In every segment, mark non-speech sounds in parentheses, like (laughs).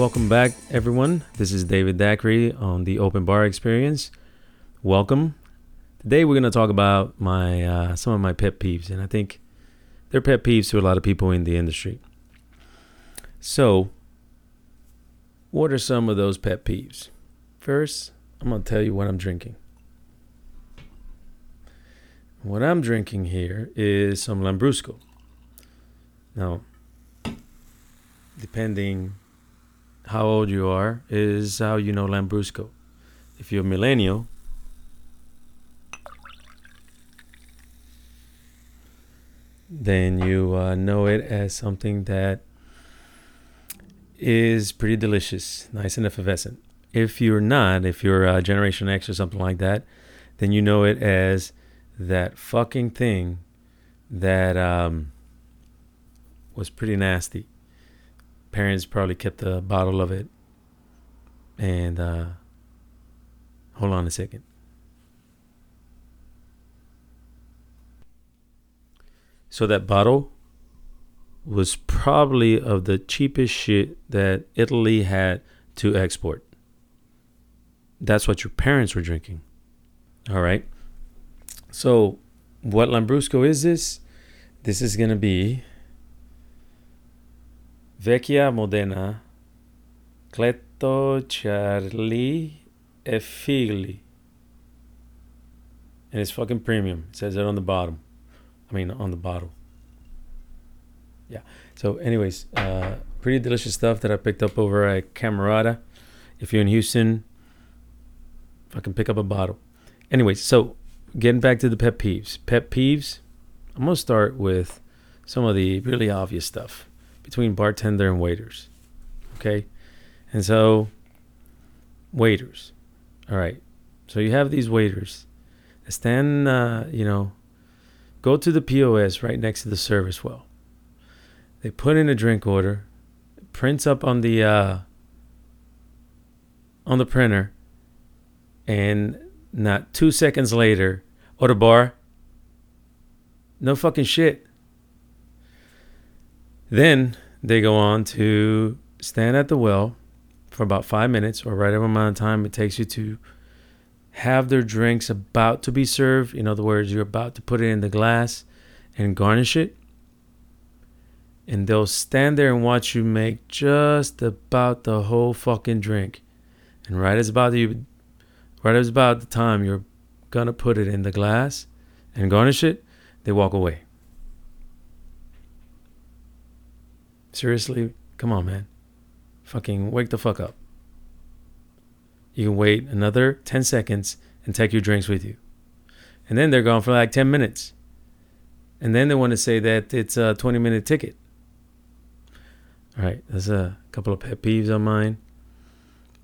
Welcome back, everyone. This is David Dacry on the Open Bar Experience. Welcome. Today we're going to talk about my uh, some of my pet peeves, and I think they're pet peeves to a lot of people in the industry. So, what are some of those pet peeves? First, I'm going to tell you what I'm drinking. What I'm drinking here is some Lambrusco. Now, depending how old you are, is how you know Lambrusco. If you're a millennial, then you uh, know it as something that is pretty delicious, nice and effervescent. If you're not, if you're uh, Generation X or something like that, then you know it as that fucking thing that um, was pretty nasty. Parents probably kept a bottle of it. And uh, hold on a second. So that bottle was probably of the cheapest shit that Italy had to export. That's what your parents were drinking. All right. So, what Lambrusco is this? This is going to be Vecchia Modena, Cleto Chiarli e Figli. And it's fucking premium. It says it on the bottom. I mean, on the bottle. Yeah. So, anyways, uh, pretty delicious stuff that I picked up over at Camerata. If you're in Houston, fucking pick up a bottle. Anyways, so getting back to the pet peeves. Pet peeves. I'm gonna start with some of the really obvious stuff between bartender and waiters. Okay, and so waiters. All right. So you have these waiters that stand, uh, you know, go to the POS right next to the service well. They put in a drink order, prints up on the uh, on the printer, and not two seconds later, order bar. No fucking shit. Then they go on to stand at the well for about five minutes or whatever amount of time it takes you to have their drinks about to be served. In other words, you're about to put it in the glass and garnish it. And they'll stand there and watch you make just about the whole fucking drink. And right as about you right as about the time you're gonna put it in the glass and garnish it, they walk away. Seriously, come on, man. Fucking wake the fuck up. You can wait another 10 seconds and take your drinks with you. And then they're gone for like 10 minutes. And then they want to say that it's a 20 minute ticket. All right, there's a couple of pet peeves on mine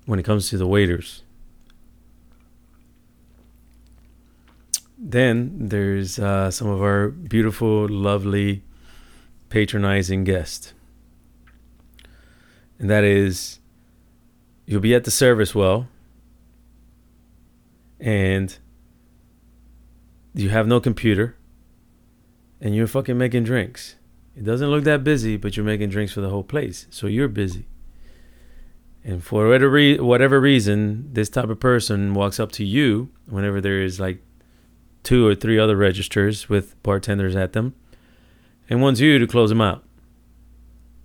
when it comes to the waiters. Then there's uh, some of our beautiful, lovely, patronizing guests. And that is, you'll be at the service well, and you have no computer, and you're fucking making drinks. It doesn't look that busy, but you're making drinks for the whole place. So you're busy. And for whatever, re- whatever reason, this type of person walks up to you whenever there is like two or three other registers with bartenders at them and wants you to close them out.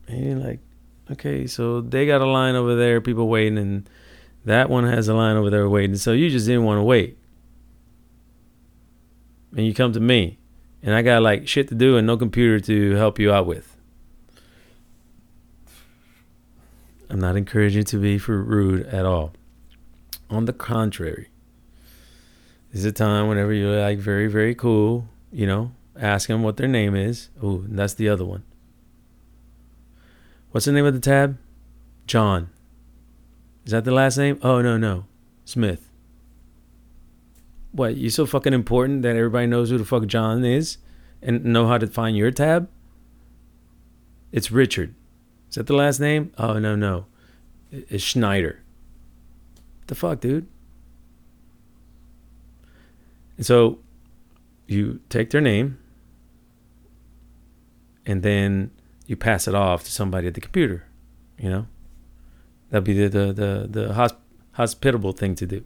And you're like, okay, so they got a line over there, people waiting, and that one has a line over there waiting. So you just didn't want to wait. And you come to me, and I got like shit to do and no computer to help you out with. I'm not encouraging to be rude at all. On the contrary, is a time whenever you're like very, very cool, you know, ask them what their name is. Oh, that's the other one. What's the name of the tab? John. Is that the last name? Oh, no, no. Smith. What, you so fucking important that everybody knows who the fuck John is and know how to find your tab? It's Richard. Is that the last name? Oh, no, no. It's Schneider. The fuck, dude? And so you take their name and then you pass it off to somebody at the computer. You know, that'd be the the the, the hosp- hospitable thing to do.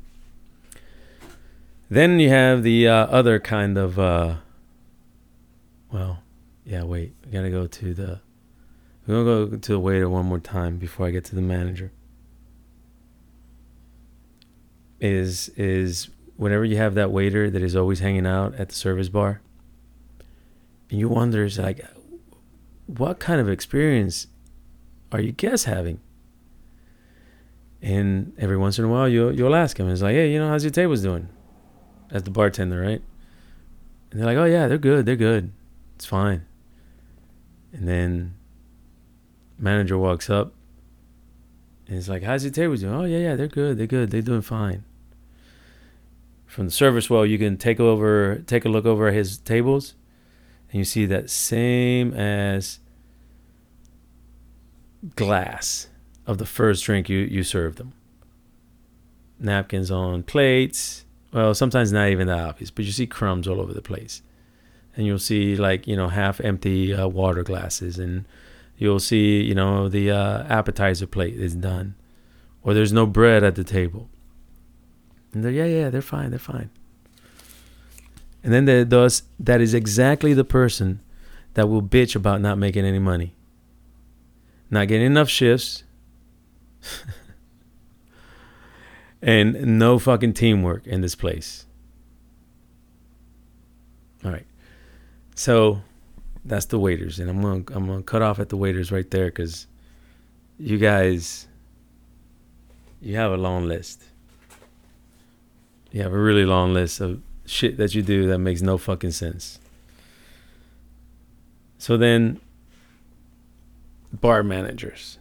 Then you have the uh, other kind of. Uh, well, yeah. Wait, we gotta go to the. We're gonna go to the waiter one more time before I get to the manager. Is is whenever you have that waiter that is always hanging out at the service bar, and you wonder, is like, what kind of experience are you guests having? And every once in a while, you'll you'll ask him. It's like, hey, you know, how's your tables doing? As the bartender, right? And they're like, oh yeah, they're good, they're good, it's fine. And then manager walks up, and he's like, how's your tables doing? Oh yeah, yeah, they're good, they're good, they're doing fine. From the service well, you can take over, take a look over his tables, and you see that same as glass of the first drink you, you served them. Napkins on plates. Well, sometimes not even that obvious, but you see crumbs all over the place. And you'll see like, you know, half empty uh, water glasses and you'll see, you know, the uh, appetizer plate is done or there's no bread at the table. And they're, yeah, yeah, they're fine, they're fine. And then there does that is exactly the person that will bitch about not making any money. Not getting enough shifts, (laughs) and no fucking teamwork in this place. All right. So that's the waiters, and I'm gonna I'm gonna cut off at the waiters right there because you guys you have a long list. You have a really long list of shit that you do that makes no fucking sense. So then bar managers.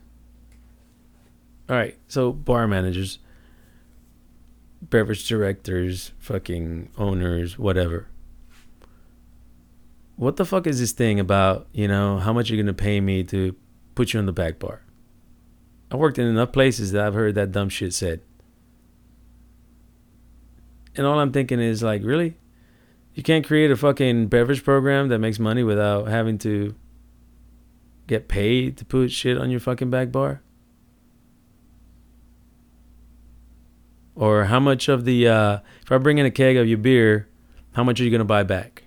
All right, so bar managers, beverage directors, fucking owners, whatever. What the fuck is this thing about, you know, how much you're going to pay me to put you on the back bar? I worked in enough places that I've heard that dumb shit said. And all I'm thinking is like, really? You can't create a fucking beverage program that makes money without having to get paid to put shit on your fucking back bar? Or how much of the uh, if I bring in a keg of your beer, how much are you gonna buy back?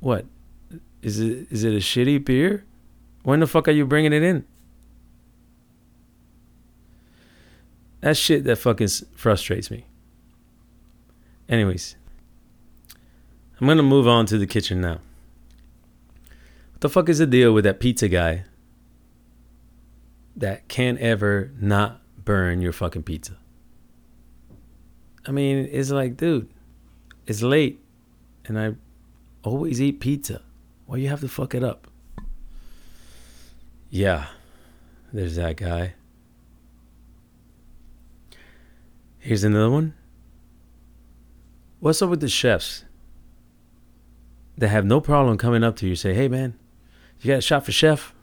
What is it? Is it a shitty beer? When the fuck are you bringing it in? That shit that fucking frustrates me. Anyways, I'm gonna move on to the kitchen now. What the fuck is the deal with that pizza guy that can't ever not burn your fucking pizza. I mean, it's like, dude, it's late and I always eat pizza. Why you have to fuck it up? Yeah, there's that guy. Here's another one. What's up with the chefs that have no problem coming up to you and say, "Hey man, you got a shot for chef?"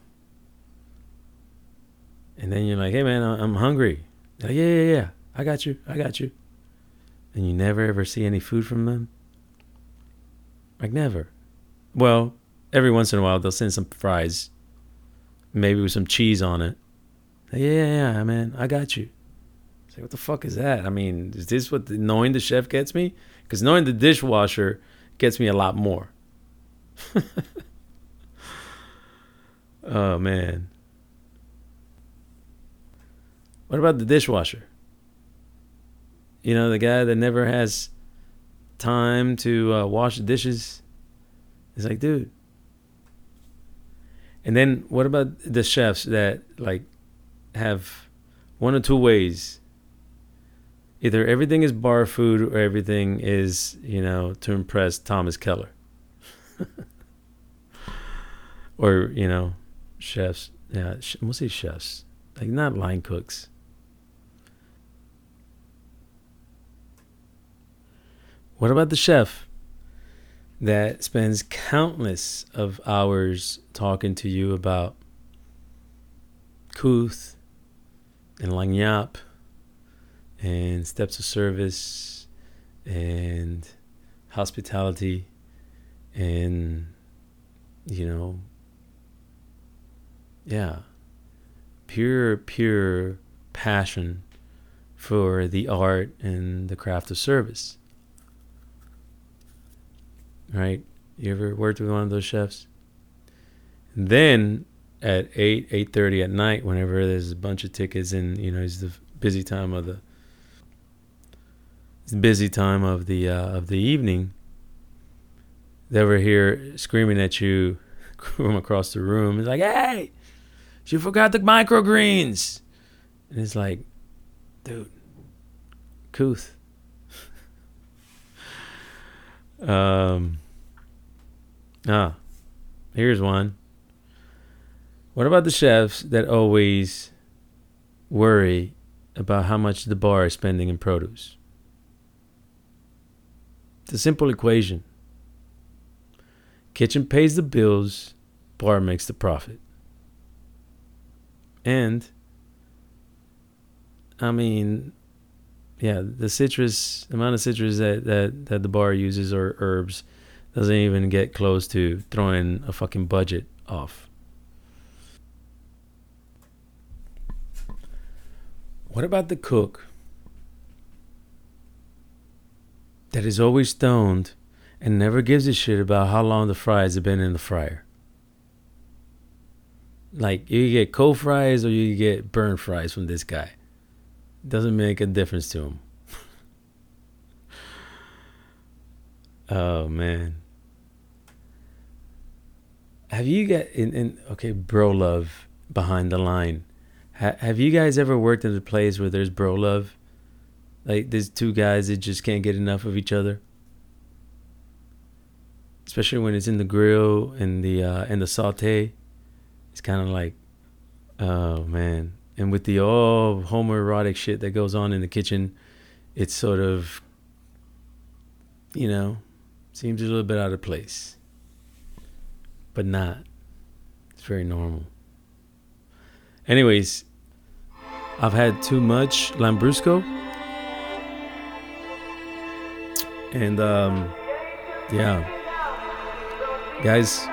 And then you're like, hey man, I'm hungry. Like, yeah, yeah, yeah. I got you. I got you. And you never ever see any food from them? Like never. Well, every once in a while they'll send some fries, maybe with some cheese on it. Like, yeah, yeah, yeah, man, I got you. Like, what the fuck is that? I mean, is this what the, knowing the chef gets me? Because knowing the dishwasher gets me a lot more. (laughs) oh man. What about the dishwasher? You know, the guy that never has time to uh, wash the dishes. It's like, dude. And then what about the chefs that like have one or two ways? Either everything is bar food or everything is, you know, to impress Thomas Keller. (laughs) or, you know, chefs. Yeah, we'll say chefs. Like not line cooks. What about the chef that spends countless of hours talking to you about Kuth and Lagniappe and steps of service and hospitality and you know yeah pure, pure passion for the art and the craft of service. Right? You ever worked with one of those chefs? And then at eight, eight thirty at night, whenever there's a bunch of tickets and you know it's the busy time of the busy time of the uh, of the evening, they were here screaming at you (laughs) from across the room. It's like, hey, you forgot the microgreens. And it's like, dude, Kuth. (laughs) um, ah, here's one. What about the chefs that always worry about how much the bar is spending in produce? It's a simple equation. Kitchen pays the bills, bar makes the profit. And I mean, yeah, the citrus amount of citrus that, that, that the bar uses or herbs doesn't even get close to throwing a fucking budget off. What about the cook that is always stoned and never gives a shit about how long the fries have been in the fryer? Like you get cold fries or you get burnt fries from this guy. Doesn't make a difference to him. (laughs) oh man. Have you got in, in okay, bro love behind the line? Ha, have you guys ever worked in a place where there's bro love? Like there's two guys that just can't get enough of each other. Especially when it's in the grill and the uh, and the saute it's kind of like, oh man. And with the all homoerotic shit that goes on in the kitchen, it's sort of, you know, seems a little bit out of place. But not. It's very normal. Anyways, I've had too much Lambrusco. And um yeah. Guys,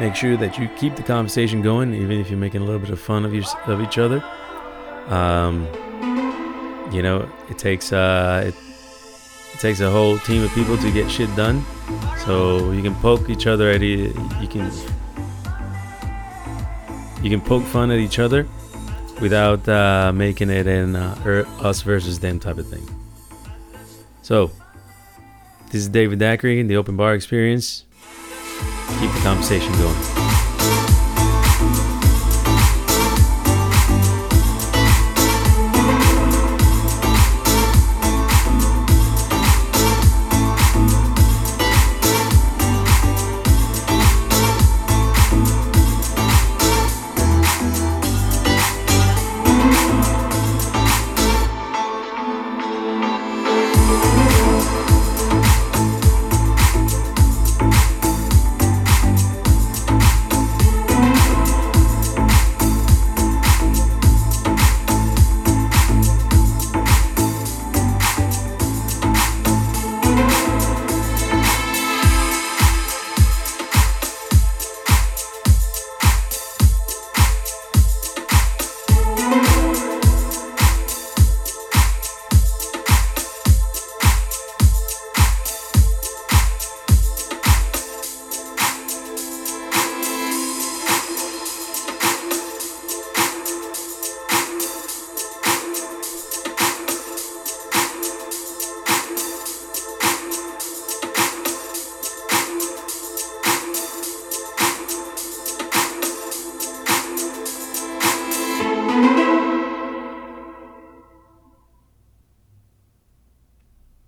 Make sure that you keep the conversation going, even if you're making a little bit of fun of, your, of each other. Um, you know, it takes uh, it, it takes a whole team of people to get shit done. So you can poke each other at you can you can poke fun at each other without uh, making it an uh, er, us versus them type of thing. So this is David Daiquiri, the Open Bar Experience keep the conversation going.